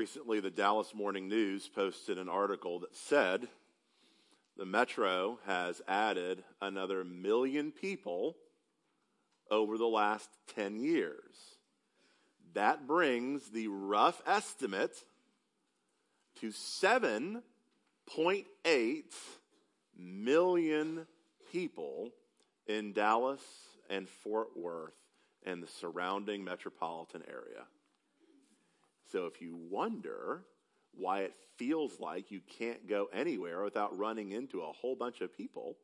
Recently, the Dallas Morning News posted an article that said the metro has added another million people over the last 10 years. That brings the rough estimate to 7.8 million people in Dallas and Fort Worth and the surrounding metropolitan area. So if you wonder why it feels like you can't go anywhere without running into a whole bunch of people,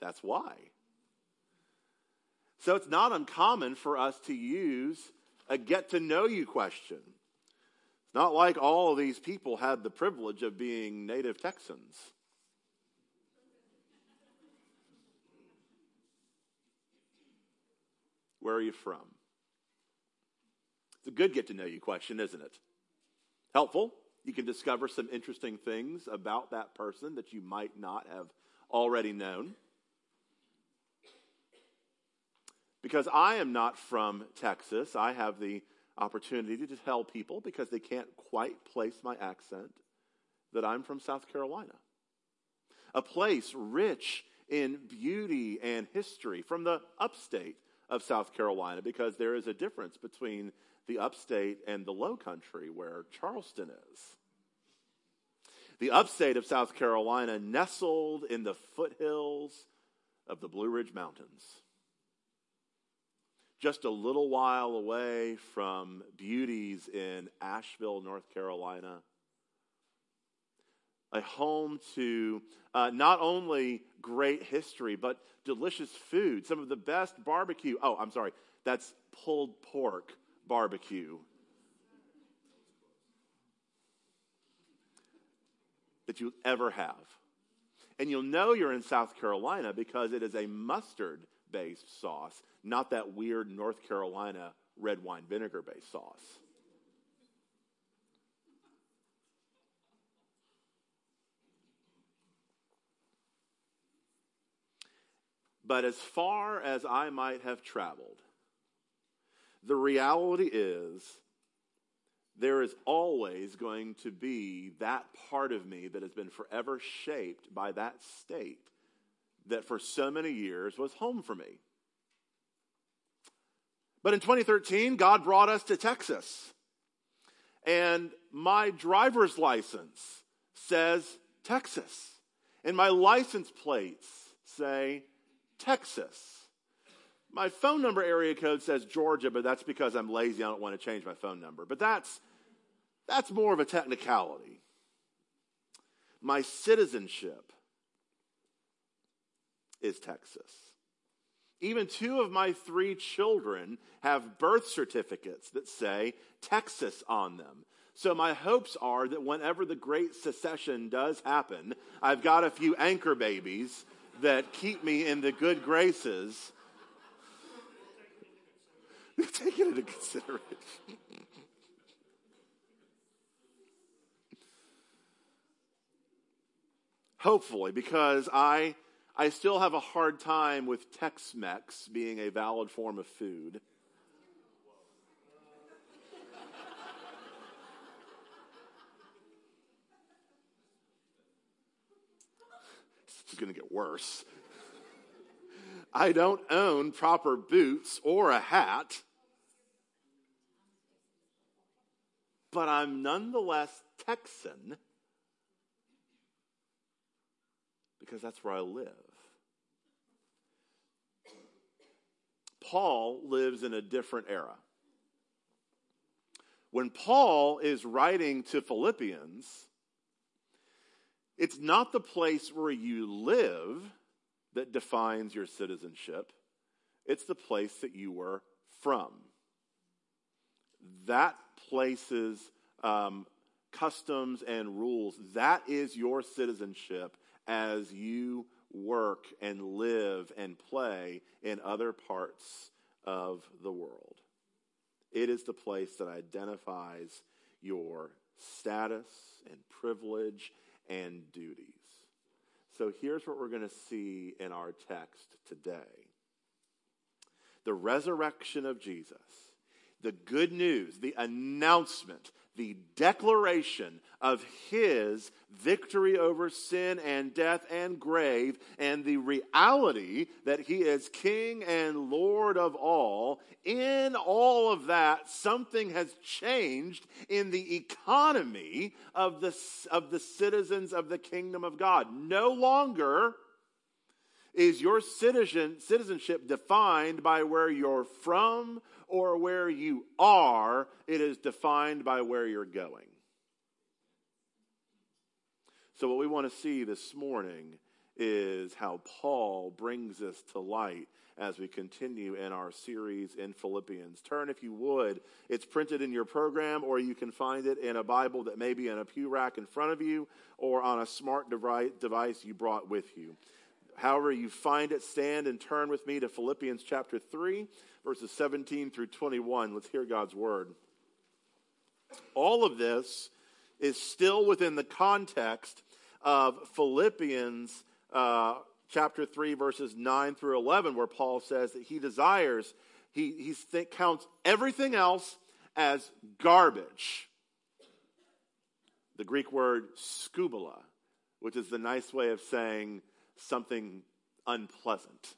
that's why. So it's not uncommon for us to use a get to know you question. It's not like all of these people had the privilege of being native Texans. Where are you from? It's a good get to know you question, isn't it? Helpful. You can discover some interesting things about that person that you might not have already known. Because I am not from Texas, I have the opportunity to tell people, because they can't quite place my accent, that I'm from South Carolina. A place rich in beauty and history from the upstate of South Carolina, because there is a difference between the upstate and the low country where Charleston is. The upstate of South Carolina, nestled in the foothills of the Blue Ridge Mountains. Just a little while away from beauties in Asheville, North Carolina. A home to uh, not only great history, but delicious food. Some of the best barbecue. Oh, I'm sorry. That's pulled pork barbecue that you'll ever have. And you'll know you're in South Carolina because it is a mustard based sauce, not that weird North Carolina red wine vinegar based sauce. But as far as I might have traveled, the reality is, there is always going to be that part of me that has been forever shaped by that state that for so many years was home for me. But in 2013, God brought us to Texas. And my driver's license says Texas. And my license plates say Texas. My phone number area code says Georgia, but that's because I'm lazy. I don't want to change my phone number. But that's, that's more of a technicality. My citizenship is Texas. Even two of my three children have birth certificates that say Texas on them. So my hopes are that whenever the great secession does happen, I've got a few anchor babies that keep me in the good graces Take it into consideration. Hopefully, because I, I still have a hard time with Tex Mex being a valid form of food. It's going to get worse. I don't own proper boots or a hat. But I'm nonetheless Texan because that's where I live. Paul lives in a different era. When Paul is writing to Philippians, it's not the place where you live that defines your citizenship, it's the place that you were from. That places, um, customs, and rules. That is your citizenship as you work and live and play in other parts of the world. It is the place that identifies your status and privilege and duties. So here's what we're going to see in our text today the resurrection of Jesus the good news, the announcement, the declaration of his victory over sin and death and grave, and the reality that he is king and lord of all, in all of that, something has changed in the economy of the, of the citizens of the kingdom of God. No longer is your citizen, citizenship defined by where you're from or where you are, it is defined by where you're going. So, what we want to see this morning is how Paul brings this to light as we continue in our series in Philippians. Turn, if you would. It's printed in your program, or you can find it in a Bible that may be in a pew rack in front of you or on a smart device you brought with you. However, you find it, stand and turn with me to Philippians chapter 3 verses 17 through 21. Let's hear God's word. All of this is still within the context of Philippians uh, chapter 3, verses 9 through 11, where Paul says that he desires, he, he th- counts everything else as garbage. The Greek word skubala, which is the nice way of saying something unpleasant.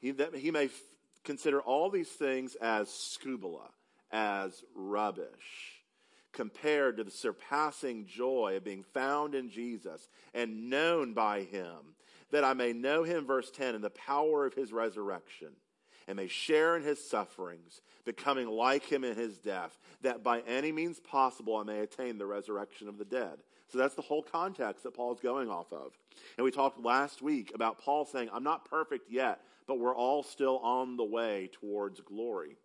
He, that he may f- consider all these things as skubala, as rubbish, compared to the surpassing joy of being found in Jesus and known by him, that I may know him, verse 10, in the power of his resurrection, and may share in his sufferings, becoming like him in his death, that by any means possible I may attain the resurrection of the dead. So that's the whole context that Paul's going off of. And we talked last week about Paul saying, I'm not perfect yet, but we're all still on the way towards glory.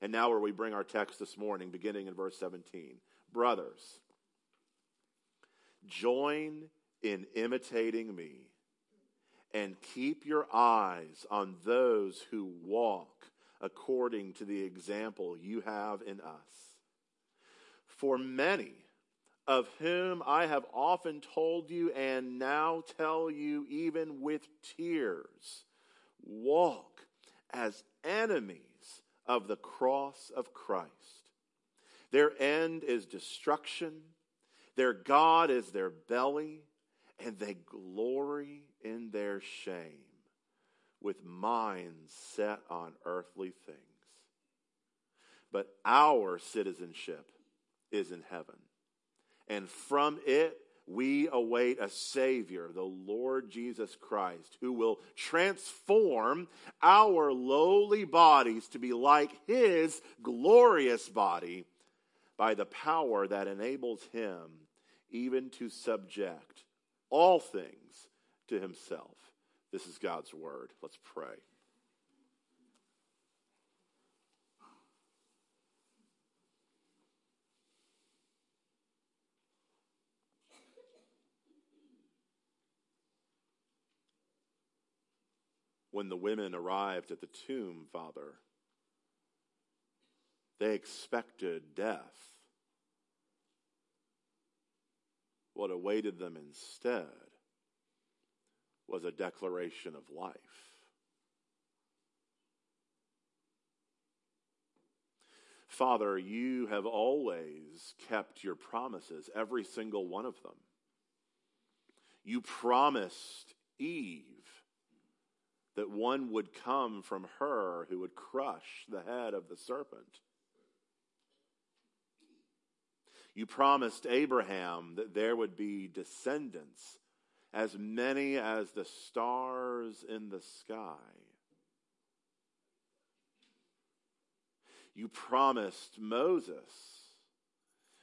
And now, where we bring our text this morning, beginning in verse 17. Brothers, join in imitating me and keep your eyes on those who walk according to the example you have in us. For many, of whom I have often told you and now tell you, even with tears, walk as enemies of the cross of Christ. Their end is destruction, their God is their belly, and they glory in their shame with minds set on earthly things. But our citizenship is in heaven and from it we await a Savior, the Lord Jesus Christ, who will transform our lowly bodies to be like His glorious body by the power that enables Him even to subject all things to Himself. This is God's Word. Let's pray. When the women arrived at the tomb, Father. They expected death. What awaited them instead was a declaration of life. Father, you have always kept your promises, every single one of them. You promised Eve that one would come from her who would crush the head of the serpent. You promised Abraham that there would be descendants as many as the stars in the sky. You promised Moses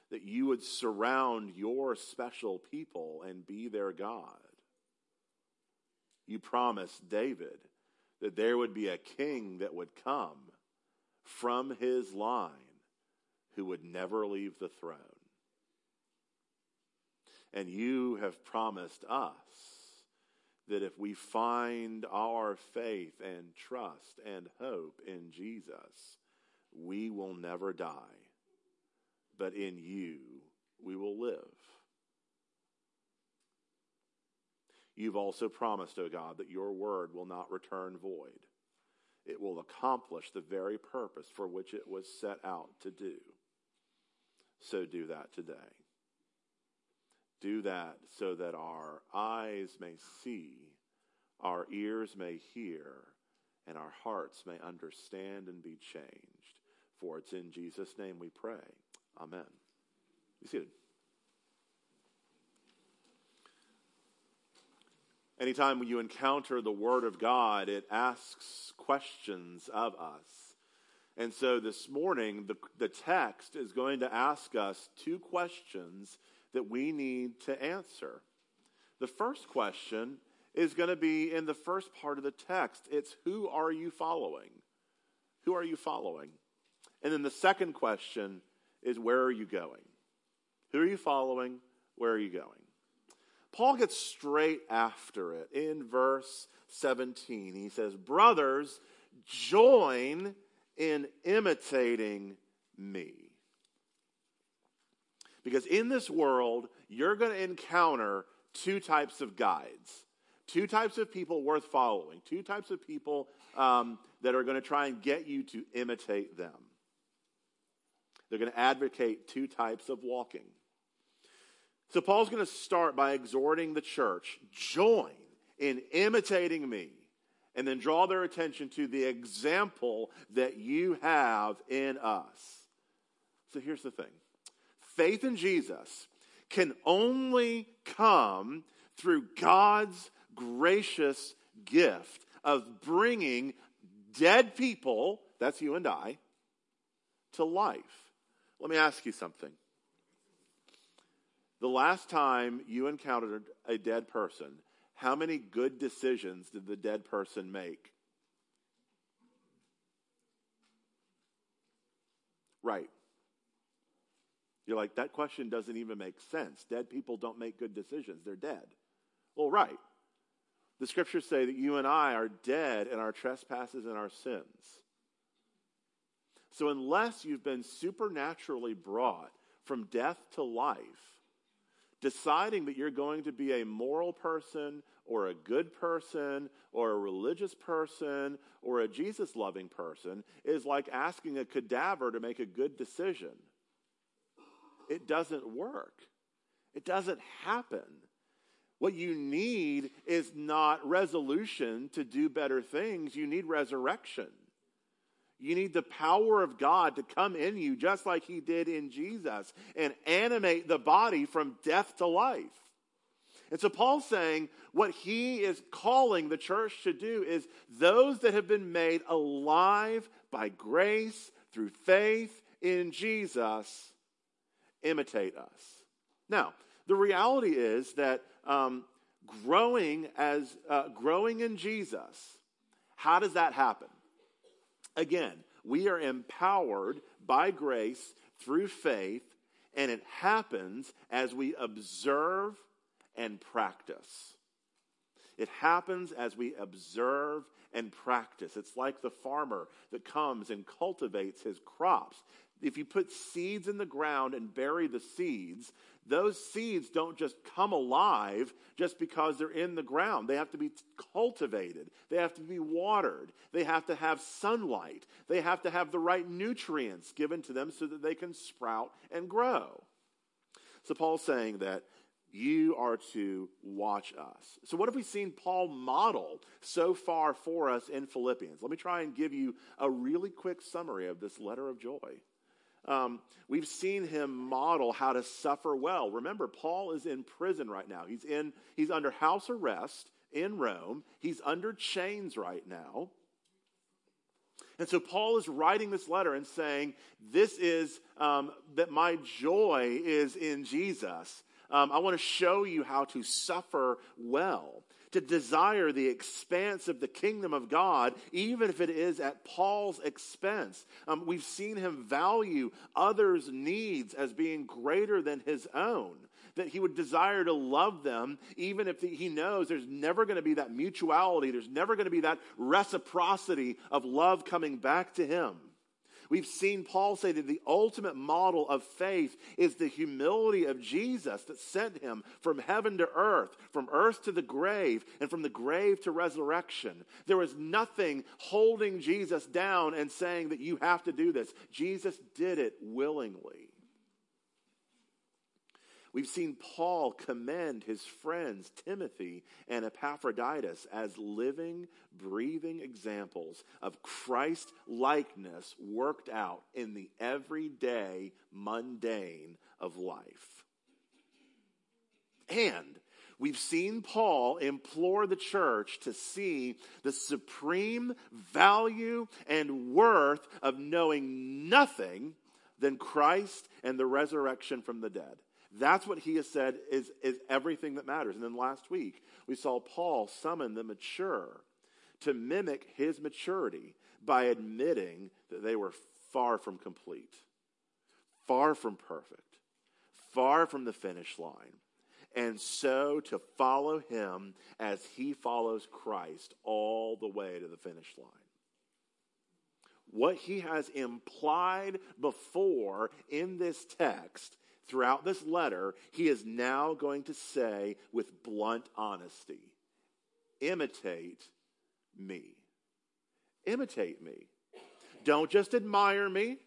that you would surround your special people and be their God you promised David that there would be a king that would come from his line who would never leave the throne. And you have promised us that if we find our faith and trust and hope in Jesus, we will never die, but in you we will live. You've also promised, O God, that your word will not return void. it will accomplish the very purpose for which it was set out to do. So do that today. Do that so that our eyes may see, our ears may hear, and our hearts may understand and be changed. For it's in Jesus' name we pray. Amen. Be seated. Anytime you encounter the Word of God, it asks questions of us. And so this morning, the, the text is going to ask us two questions that we need to answer. The first question is going to be in the first part of the text it's Who are you following? Who are you following? And then the second question is Where are you going? Who are you following? Where are you going? Paul gets straight after it in verse 17. He says, Brothers, join in imitating me. Because in this world, you're going to encounter two types of guides, two types of people worth following, two types of people um, that are going to try and get you to imitate them. They're going to advocate two types of walking. So Paul's going to start by exhorting the church join in imitating me, and then draw their attention to the example that you have in us. So here's the thing faith in Jesus can only come through God's gracious gift of bringing dead people, that's you and I, to life. Let me ask you something. The last time you encountered a dead person, how many good decisions did the dead person make? Right. You're like, that question doesn't even make sense. Dead people don't make good decisions, they're dead. Well, right. The scriptures say that you and I are dead in our trespasses and our sins. So, unless you've been supernaturally brought from death to life, deciding that you're going to be a moral person or a good person or a religious person or a Jesus loving person is like asking a cadaver to make a good decision. It doesn't work, it doesn't happen. What you need is not resolution to do better things, you need resurrection. You need the power of God to come in you, just like He did in Jesus, and animate the body from death to life. And so Paul's saying what he is calling the church to do is those that have been made alive by grace through faith in Jesus imitate us. Now, the reality is that um, growing as uh, growing in Jesus, how does that happen? Again, we are empowered by grace through faith, and it happens as we observe and practice. It happens as we observe and practice. It's like the farmer that comes and cultivates his crops. If you put seeds in the ground and bury the seeds, those seeds don't just come alive just because they're in the ground. They have to be cultivated, they have to be watered, they have to have sunlight, they have to have the right nutrients given to them so that they can sprout and grow. So, Paul's saying that you are to watch us. So, what have we seen Paul model so far for us in Philippians? Let me try and give you a really quick summary of this letter of joy. Um, we've seen him model how to suffer well. Remember, Paul is in prison right now. He's in he's under house arrest in Rome. He's under chains right now. And so Paul is writing this letter and saying, "This is um, that my joy is in Jesus. Um, I want to show you how to suffer well." To desire the expanse of the kingdom of God, even if it is at Paul's expense. Um, we've seen him value others' needs as being greater than his own. That he would desire to love them, even if he knows there's never going to be that mutuality, there's never going to be that reciprocity of love coming back to him. We've seen Paul say that the ultimate model of faith is the humility of Jesus that sent him from heaven to earth, from earth to the grave, and from the grave to resurrection. There was nothing holding Jesus down and saying that you have to do this. Jesus did it willingly. We've seen Paul commend his friends Timothy and Epaphroditus as living, breathing examples of Christ likeness worked out in the everyday, mundane of life. And we've seen Paul implore the church to see the supreme value and worth of knowing nothing than Christ and the resurrection from the dead. That's what he has said is, is everything that matters. And then last week, we saw Paul summon the mature to mimic his maturity by admitting that they were far from complete, far from perfect, far from the finish line. And so to follow him as he follows Christ all the way to the finish line what he has implied before in this text throughout this letter, he is now going to say with blunt honesty imitate me. Imitate me. Don't just admire me.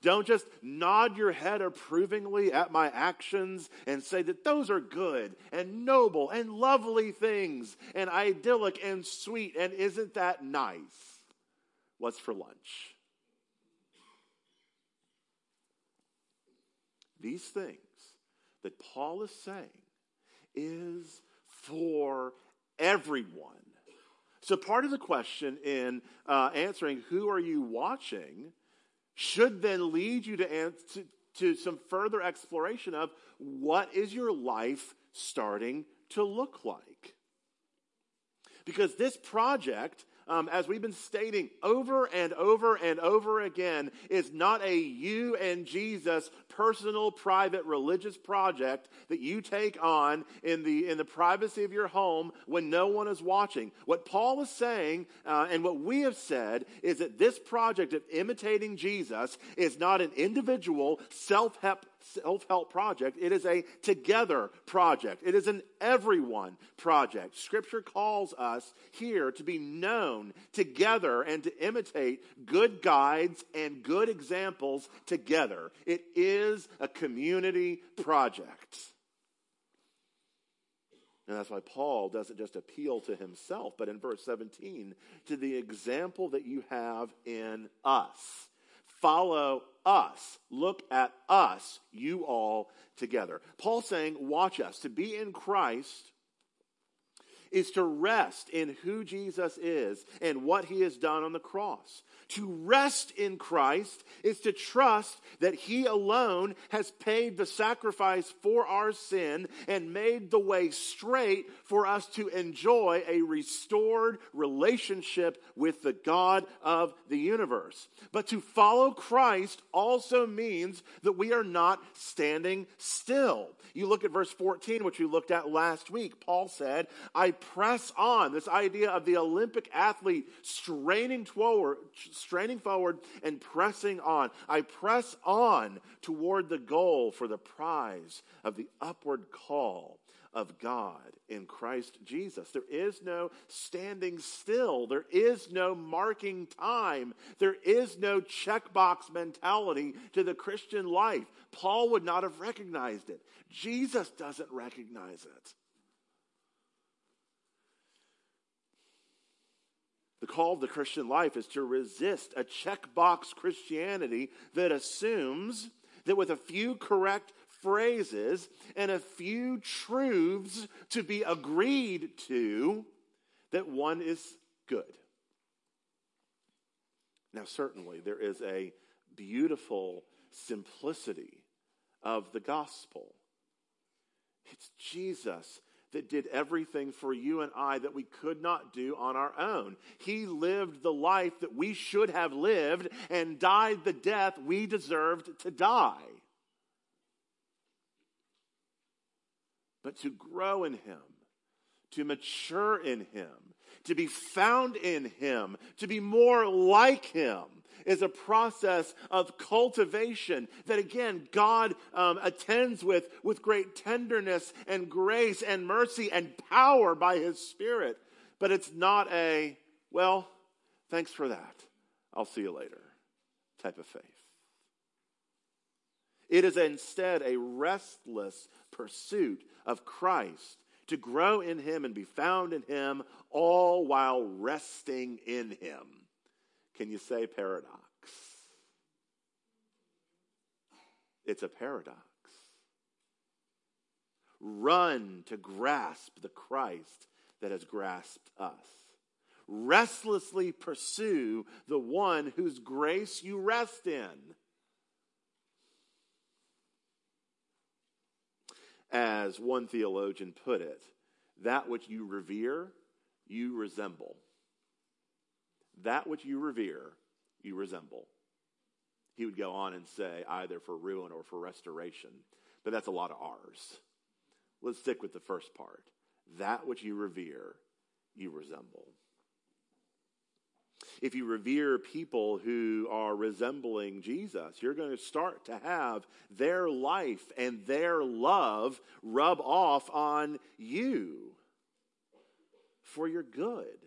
Don't just nod your head approvingly at my actions and say that those are good and noble and lovely things and idyllic and sweet and isn't that nice? What's for lunch? These things that Paul is saying is for everyone. So, part of the question in uh, answering who are you watching should then lead you to, answer, to some further exploration of what is your life starting to look like. Because this project um, as we've been stating over and over and over again, is not a you and Jesus personal, private, religious project that you take on in the, in the privacy of your home when no one is watching. What Paul is saying, uh, and what we have said, is that this project of imitating Jesus is not an individual self-help self help project. It is a together project. It is an everyone project. Scripture calls us here to be known together and to imitate good guides and good examples together. It is a community project. And that's why Paul doesn't just appeal to himself, but in verse 17, to the example that you have in us. Follow us. Look at us, you all together. Paul saying, watch us. To be in Christ is to rest in who Jesus is and what he has done on the cross. To rest in Christ is to trust that He alone has paid the sacrifice for our sin and made the way straight for us to enjoy a restored relationship with the God of the universe. But to follow Christ also means that we are not standing still. You look at verse 14, which we looked at last week. Paul said, I press on. This idea of the Olympic athlete straining forward straining forward and pressing on. I press on toward the goal for the prize of the upward call of God in Christ Jesus. There is no standing still. There is no marking time. There is no checkbox mentality to the Christian life. Paul would not have recognized it. Jesus doesn't recognize it. Call of the Christian life is to resist a checkbox Christianity that assumes that with a few correct phrases and a few truths to be agreed to, that one is good. Now, certainly, there is a beautiful simplicity of the gospel. It's Jesus that did everything for you and I that we could not do on our own. He lived the life that we should have lived and died the death we deserved to die. But to grow in Him, to mature in Him, to be found in Him, to be more like Him, is a process of cultivation that, again, God um, attends with, with great tenderness and grace and mercy and power by His Spirit. But it's not a, well, thanks for that. I'll see you later type of faith. It is instead a restless pursuit of Christ to grow in Him and be found in Him, all while resting in Him. Can you say paradox? It's a paradox. Run to grasp the Christ that has grasped us. Restlessly pursue the one whose grace you rest in. As one theologian put it, that which you revere, you resemble. That which you revere, you resemble. He would go on and say, either for ruin or for restoration. But that's a lot of R's. Let's stick with the first part. That which you revere, you resemble. If you revere people who are resembling Jesus, you're going to start to have their life and their love rub off on you for your good.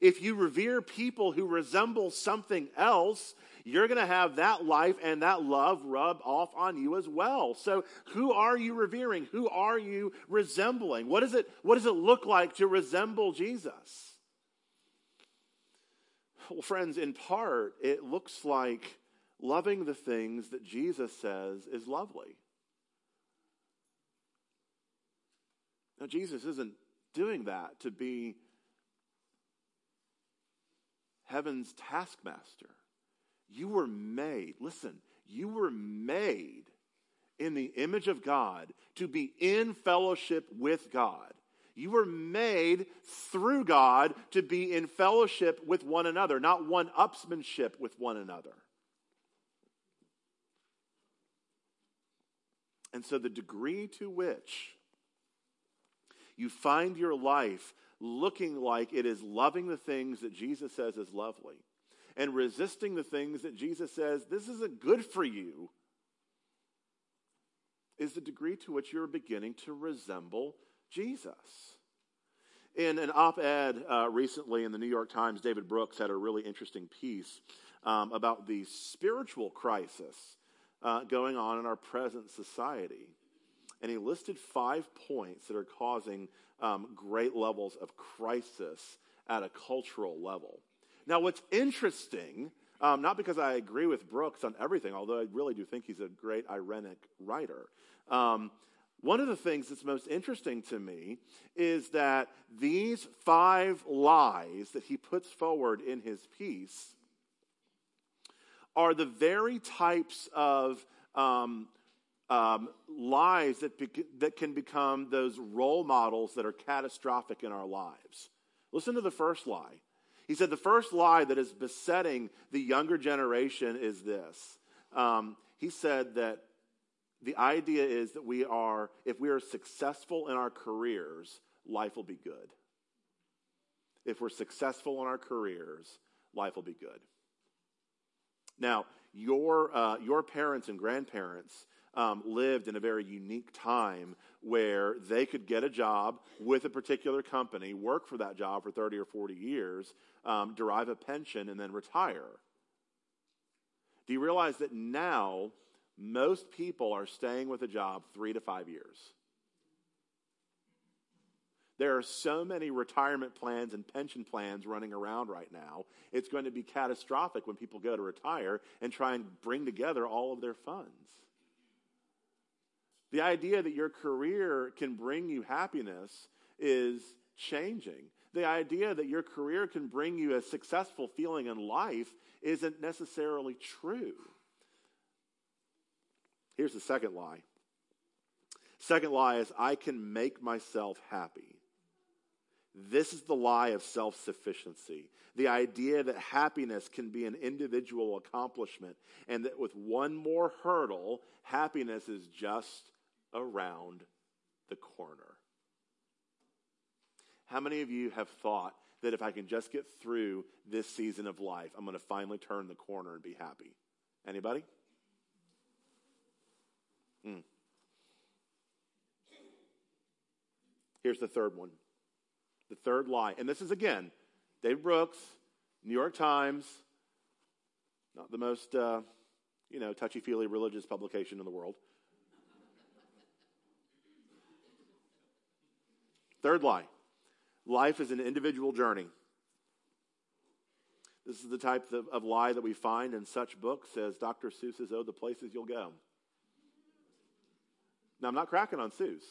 If you revere people who resemble something else, you're going to have that life and that love rub off on you as well. So, who are you revering? Who are you resembling? What, is it, what does it look like to resemble Jesus? Well, friends, in part, it looks like loving the things that Jesus says is lovely. Now, Jesus isn't doing that to be heaven's taskmaster. You were made, listen, you were made in the image of God to be in fellowship with God. You were made through God to be in fellowship with one another, not one upsmanship with one another. And so, the degree to which you find your life looking like it is loving the things that Jesus says is lovely and resisting the things that Jesus says, this isn't good for you, is the degree to which you're beginning to resemble Jesus. In an op ed uh, recently in the New York Times, David Brooks had a really interesting piece um, about the spiritual crisis uh, going on in our present society and he listed five points that are causing um, great levels of crisis at a cultural level. Now, what's interesting, um, not because I agree with Brooks on everything, although I really do think he's a great ironic writer. Um, one of the things that's most interesting to me is that these five lies that he puts forward in his piece are the very types of um, um, lies that, that can become those role models that are catastrophic in our lives. Listen to the first lie. He said the first lie that is besetting the younger generation is this. Um, he said that the idea is that we are, if we are successful in our careers, life will be good. If we're successful in our careers, life will be good. Now, your, uh, your parents and grandparents um, lived in a very unique time where they could get a job with a particular company, work for that job for 30 or 40 years, um, derive a pension, and then retire. Do you realize that now most people are staying with a job three to five years? There are so many retirement plans and pension plans running around right now. It's going to be catastrophic when people go to retire and try and bring together all of their funds. The idea that your career can bring you happiness is changing. The idea that your career can bring you a successful feeling in life isn't necessarily true. Here's the second lie. Second lie is I can make myself happy. This is the lie of self sufficiency. The idea that happiness can be an individual accomplishment and that with one more hurdle, happiness is just around the corner. How many of you have thought that if I can just get through this season of life, I'm going to finally turn the corner and be happy. Anybody? Hmm. Here's the third one. The third lie. And this is again, David Brooks, New York Times, not the most, uh, you know, touchy feely religious publication in the world. Third lie life is an individual journey. This is the type of, of, lie that we find in such books as Dr. Seuss's Oh, the Places You'll Go. Now, I'm not cracking on Seuss.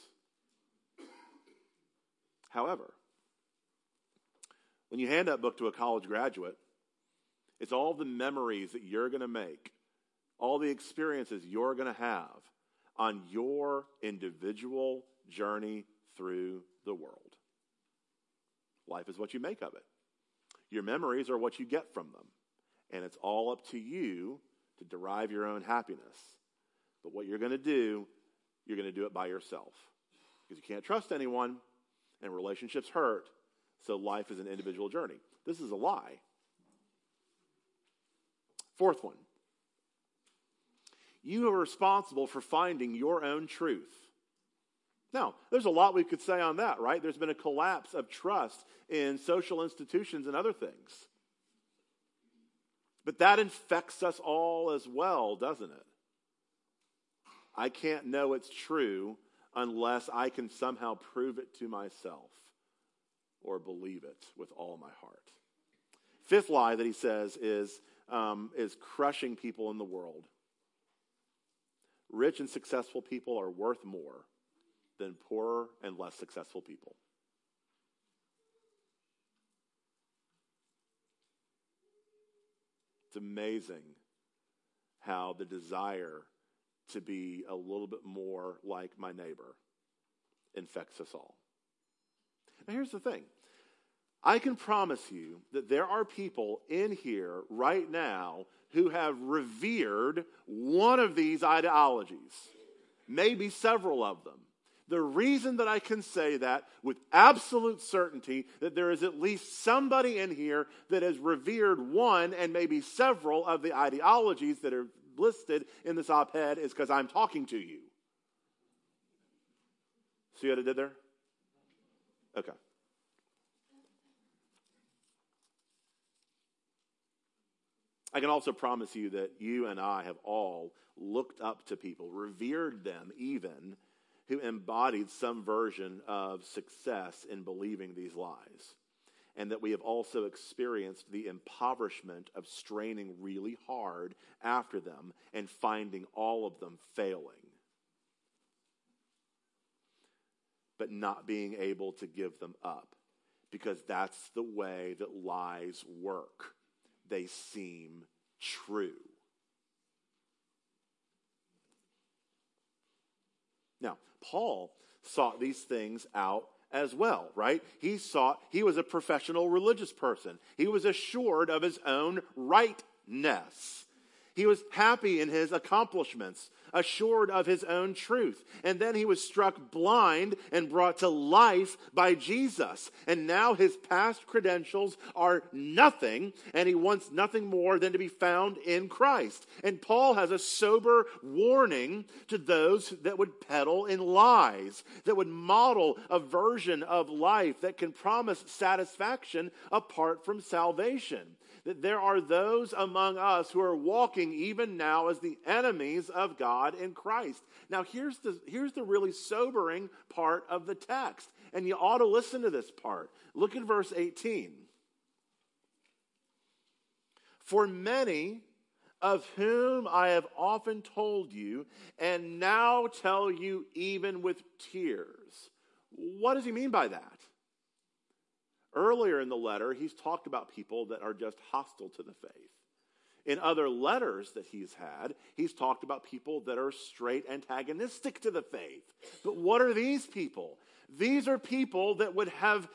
However, when you hand that book to a college graduate, it's all the memories that you're going to make, all the experiences you're going to have on your individual journey through the world. Life is what you make of it. Your memories are what you get from them. And it's all up to you to derive your own happiness. But what you're going to do, you're going to do it by yourself. Because you can't trust anyone, and relationships hurt, so life is an individual journey. This is a lie. Fourth one you are responsible for finding your own truth. Now, there's a lot we could say on that, right? There's been a collapse of trust in social institutions and other things. But that infects us all as well, doesn't it? I can't know it's true unless I can somehow prove it to myself or believe it with all my heart. Fifth lie that he says is, um, is crushing people in the world. Rich and successful people are worth more than poorer and less successful people. It's amazing how the desire to be a little bit more like my neighbor infects us all. Now, here's the thing I can promise you that there are people in here right now who have revered one of these ideologies, maybe several of them. The reason that I can say that with absolute certainty that there is at least somebody in here that has revered one and maybe several of the ideologies that are listed in this op ed is because I'm talking to you. See what I did there? Okay. I can also promise you that you and I have all looked up to people, revered them even who embodied some version of success in believing these lies. And that we have also experienced the impoverishment of straining really hard after them and finding all of them failing. But not being able to give them up because that's the way that lies work. They seem true. Now, Paul sought these things out as well, right? He sought, he was a professional religious person. He was assured of his own rightness. He was happy in his accomplishments, assured of his own truth. And then he was struck blind and brought to life by Jesus. And now his past credentials are nothing, and he wants nothing more than to be found in Christ. And Paul has a sober warning to those that would peddle in lies, that would model a version of life that can promise satisfaction apart from salvation that there are those among us who are walking even now as the enemies of God in Christ. Now, here's the, here's the really sobering part of the text, and you ought to listen to this part. Look at verse 18. For many of whom I have often told you, and now tell you even with tears. What does he mean by that? Earlier in the letter, he's talked about people that are just hostile to the faith. In other letters that he's had, he's talked about people that are straight antagonistic to the faith. But what are these people? These are people that would have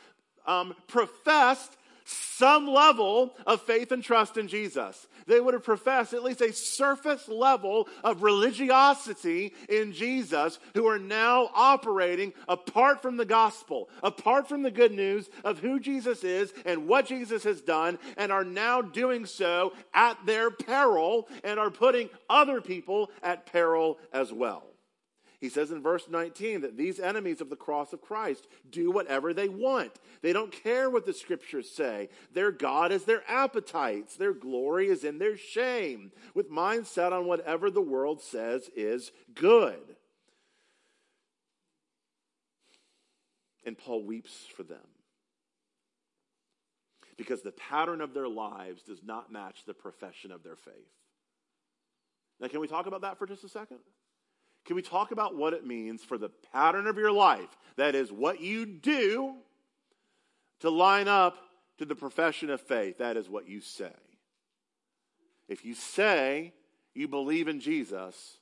um, professed some level of faith and trust in Jesus. They would have professed at least a surface level of religiosity in Jesus, who are now operating apart from the gospel, apart from the good news of who Jesus is and what Jesus has done, and are now doing so at their peril and are putting other people at peril as well. He says in verse 19 that these enemies of the cross of Christ do whatever they want. They don't care what the scriptures say. Their God is their appetites. Their glory is in their shame, with minds set on whatever the world says is good. And Paul weeps for them because the pattern of their lives does not match the profession of their faith. Now, can we talk about that for just a second? Can we talk about what it means for the pattern of your life? That is, what you do to line up to the profession of faith. That is what you say. If you say you believe in Jesus,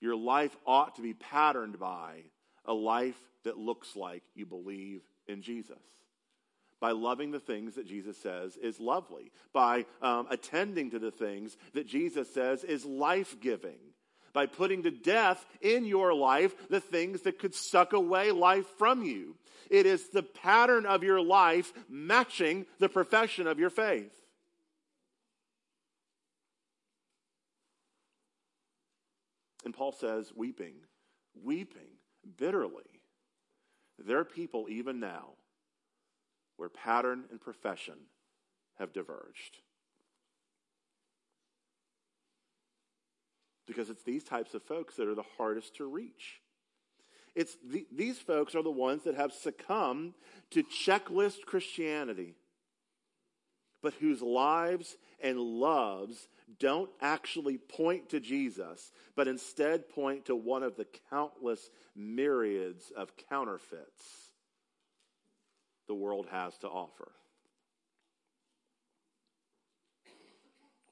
your life ought to be patterned by a life that looks like you believe in Jesus. By loving the things that Jesus says is lovely, by um, attending to the things that Jesus says is life giving by putting to death in your life the things that could suck away life from you. It is the pattern of your life matching the profession of your faith. And Paul says, weeping, weeping bitterly. There are people even now where pattern and profession have diverged. Because it's these types of folks that are the hardest to reach. It's the, these folks are the ones that have succumbed to checklist Christianity, but whose lives and loves don't actually point to Jesus, but instead point to one of the countless myriads of counterfeits the world has to offer.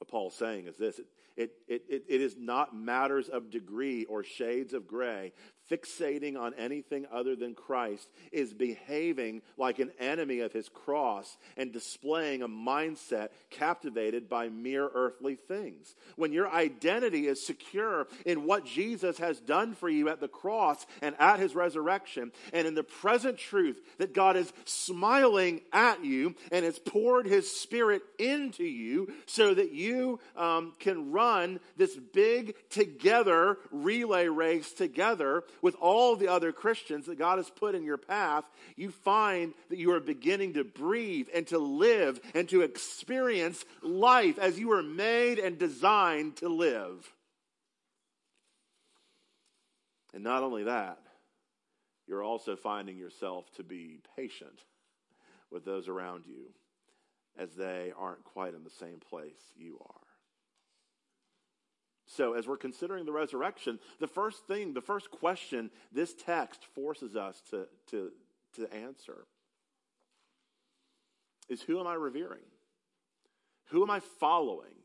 What Paul's saying is this it, it, it, it is not matters of degree or shades of gray. Fixating on anything other than Christ is behaving like an enemy of his cross and displaying a mindset captivated by mere earthly things. When your identity is secure in what Jesus has done for you at the cross and at his resurrection, and in the present truth that God is smiling at you and has poured his spirit into you so that you um, can run this big together relay race together with all the other Christians that God has put in your path, you find that you are beginning to breathe and to live and to experience life as you were made and designed to live. And not only that, you're also finding yourself to be patient with those around you as they aren't quite in the same place you are. So, as we're considering the resurrection, the first thing, the first question this text forces us to, to, to answer is who am I revering? Who am I following?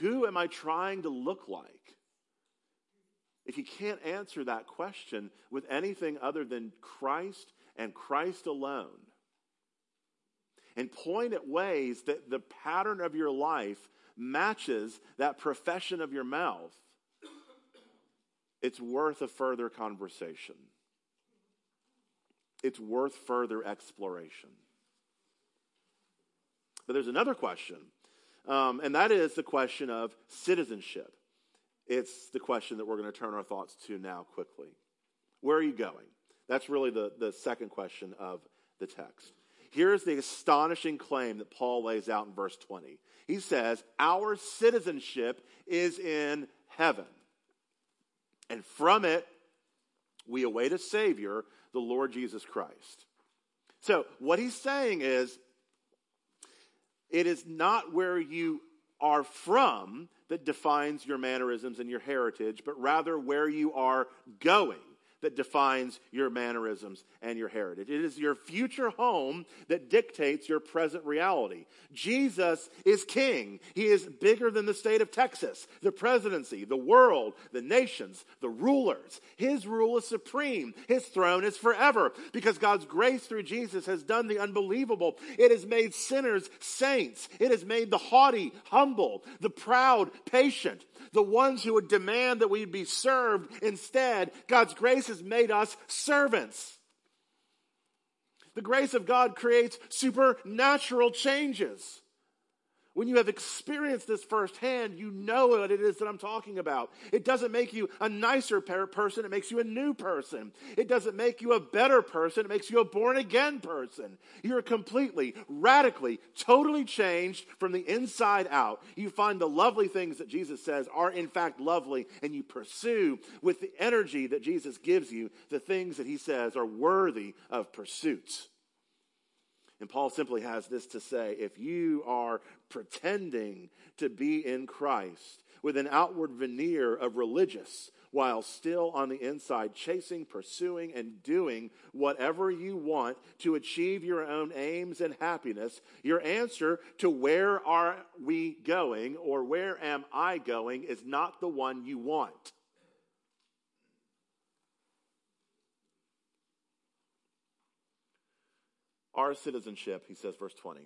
Who am I trying to look like? If you can't answer that question with anything other than Christ and Christ alone, and point at ways that the pattern of your life matches that profession of your mouth, it's worth a further conversation. It's worth further exploration. But there's another question, um, and that is the question of citizenship. It's the question that we're going to turn our thoughts to now quickly. Where are you going? That's really the, the second question of the text. Here's the astonishing claim that Paul lays out in verse 20. He says, Our citizenship is in heaven. And from it, we await a Savior, the Lord Jesus Christ. So, what he's saying is, it is not where you are from that defines your mannerisms and your heritage, but rather where you are going. That defines your mannerisms and your heritage. It is your future home that dictates your present reality. Jesus is king. He is bigger than the state of Texas, the presidency, the world, the nations, the rulers. His rule is supreme. His throne is forever because God's grace through Jesus has done the unbelievable. It has made sinners saints. It has made the haughty humble, the proud patient, the ones who would demand that we be served instead. God's grace has made us servants. The grace of God creates supernatural changes. When you have experienced this firsthand, you know what it is that I'm talking about. It doesn't make you a nicer person, it makes you a new person. It doesn't make you a better person, it makes you a born again person. You're completely, radically, totally changed from the inside out. You find the lovely things that Jesus says are in fact lovely, and you pursue with the energy that Jesus gives you the things that he says are worthy of pursuit. And Paul simply has this to say if you are pretending to be in Christ with an outward veneer of religious, while still on the inside chasing, pursuing, and doing whatever you want to achieve your own aims and happiness, your answer to where are we going or where am I going is not the one you want. Our citizenship, he says, verse 20,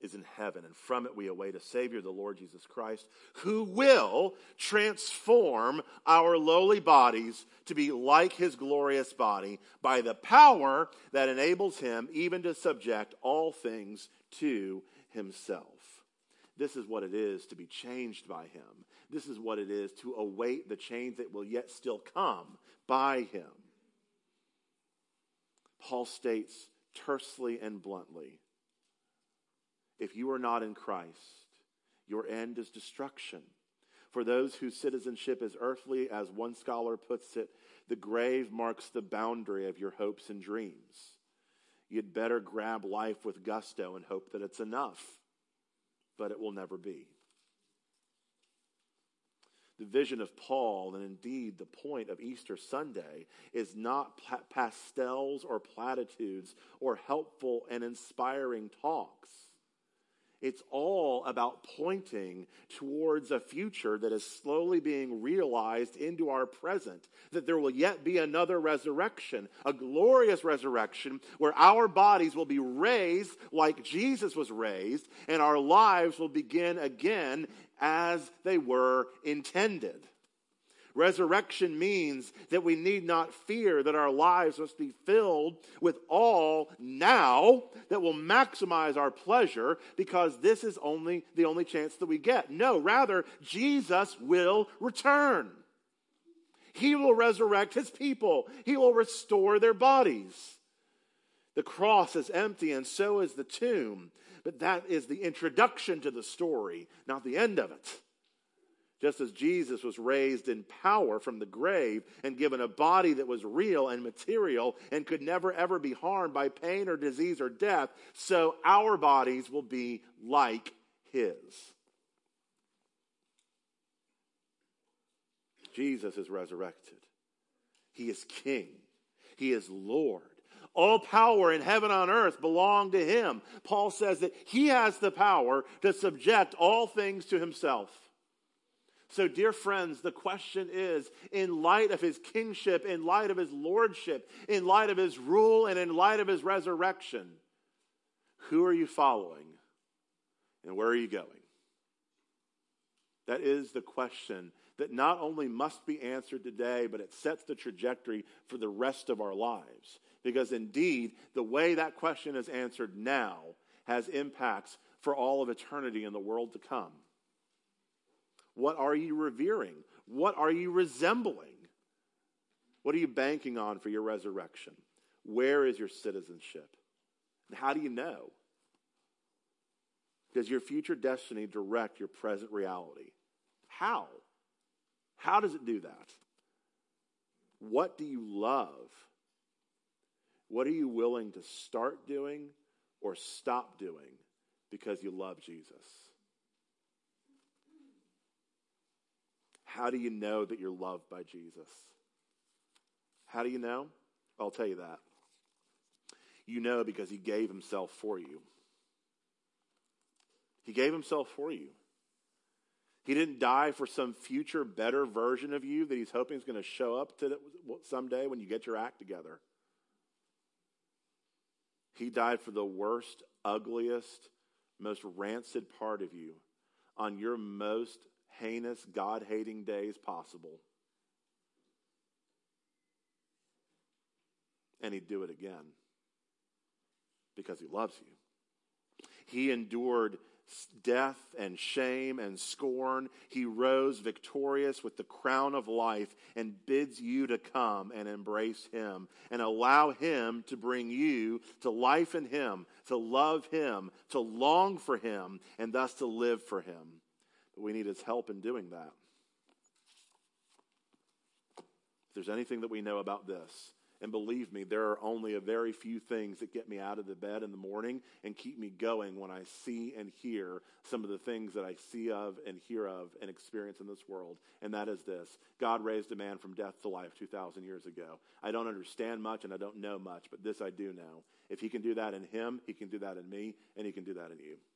is in heaven, and from it we await a Savior, the Lord Jesus Christ, who will transform our lowly bodies to be like his glorious body by the power that enables him even to subject all things to himself. This is what it is to be changed by him. This is what it is to await the change that will yet still come by him. Paul states tersely and bluntly if you are not in Christ, your end is destruction. For those whose citizenship is earthly, as one scholar puts it, the grave marks the boundary of your hopes and dreams. You'd better grab life with gusto and hope that it's enough, but it will never be. The vision of Paul, and indeed the point of Easter Sunday, is not pastels or platitudes or helpful and inspiring talks. It's all about pointing towards a future that is slowly being realized into our present. That there will yet be another resurrection, a glorious resurrection where our bodies will be raised like Jesus was raised, and our lives will begin again as they were intended. Resurrection means that we need not fear that our lives must be filled with all now that will maximize our pleasure because this is only the only chance that we get. No, rather, Jesus will return. He will resurrect his people. He will restore their bodies. The cross is empty and so is the tomb. But that is the introduction to the story, not the end of it. Just as Jesus was raised in power from the grave and given a body that was real and material and could never ever be harmed by pain or disease or death, so our bodies will be like his. Jesus is resurrected. He is king. He is Lord. All power in heaven on earth belong to him. Paul says that he has the power to subject all things to himself. So, dear friends, the question is in light of his kingship, in light of his lordship, in light of his rule, and in light of his resurrection, who are you following and where are you going? That is the question that not only must be answered today, but it sets the trajectory for the rest of our lives. Because indeed, the way that question is answered now has impacts for all of eternity in the world to come. What are you revering? What are you resembling? What are you banking on for your resurrection? Where is your citizenship? And how do you know? Does your future destiny direct your present reality? How? How does it do that? What do you love? What are you willing to start doing or stop doing because you love Jesus? How do you know that you're loved by Jesus? How do you know? I'll tell you that. You know because he gave himself for you. He gave himself for you. He didn't die for some future better version of you that he's hoping is going to show up to someday when you get your act together. He died for the worst, ugliest, most rancid part of you on your most heinous, God hating days possible. And he'd do it again because he loves you. He endured death and shame and scorn, he rose victorious with the crown of life and bids you to come and embrace him and allow him to bring you to life in him, to love him, to long for him, and thus to live for him. But we need his help in doing that. If there's anything that we know about this, and believe me, there are only a very few things that get me out of the bed in the morning and keep me going when I see and hear some of the things that I see of and hear of and experience in this world. And that is this God raised a man from death to life 2,000 years ago. I don't understand much and I don't know much, but this I do know. If he can do that in him, he can do that in me, and he can do that in you.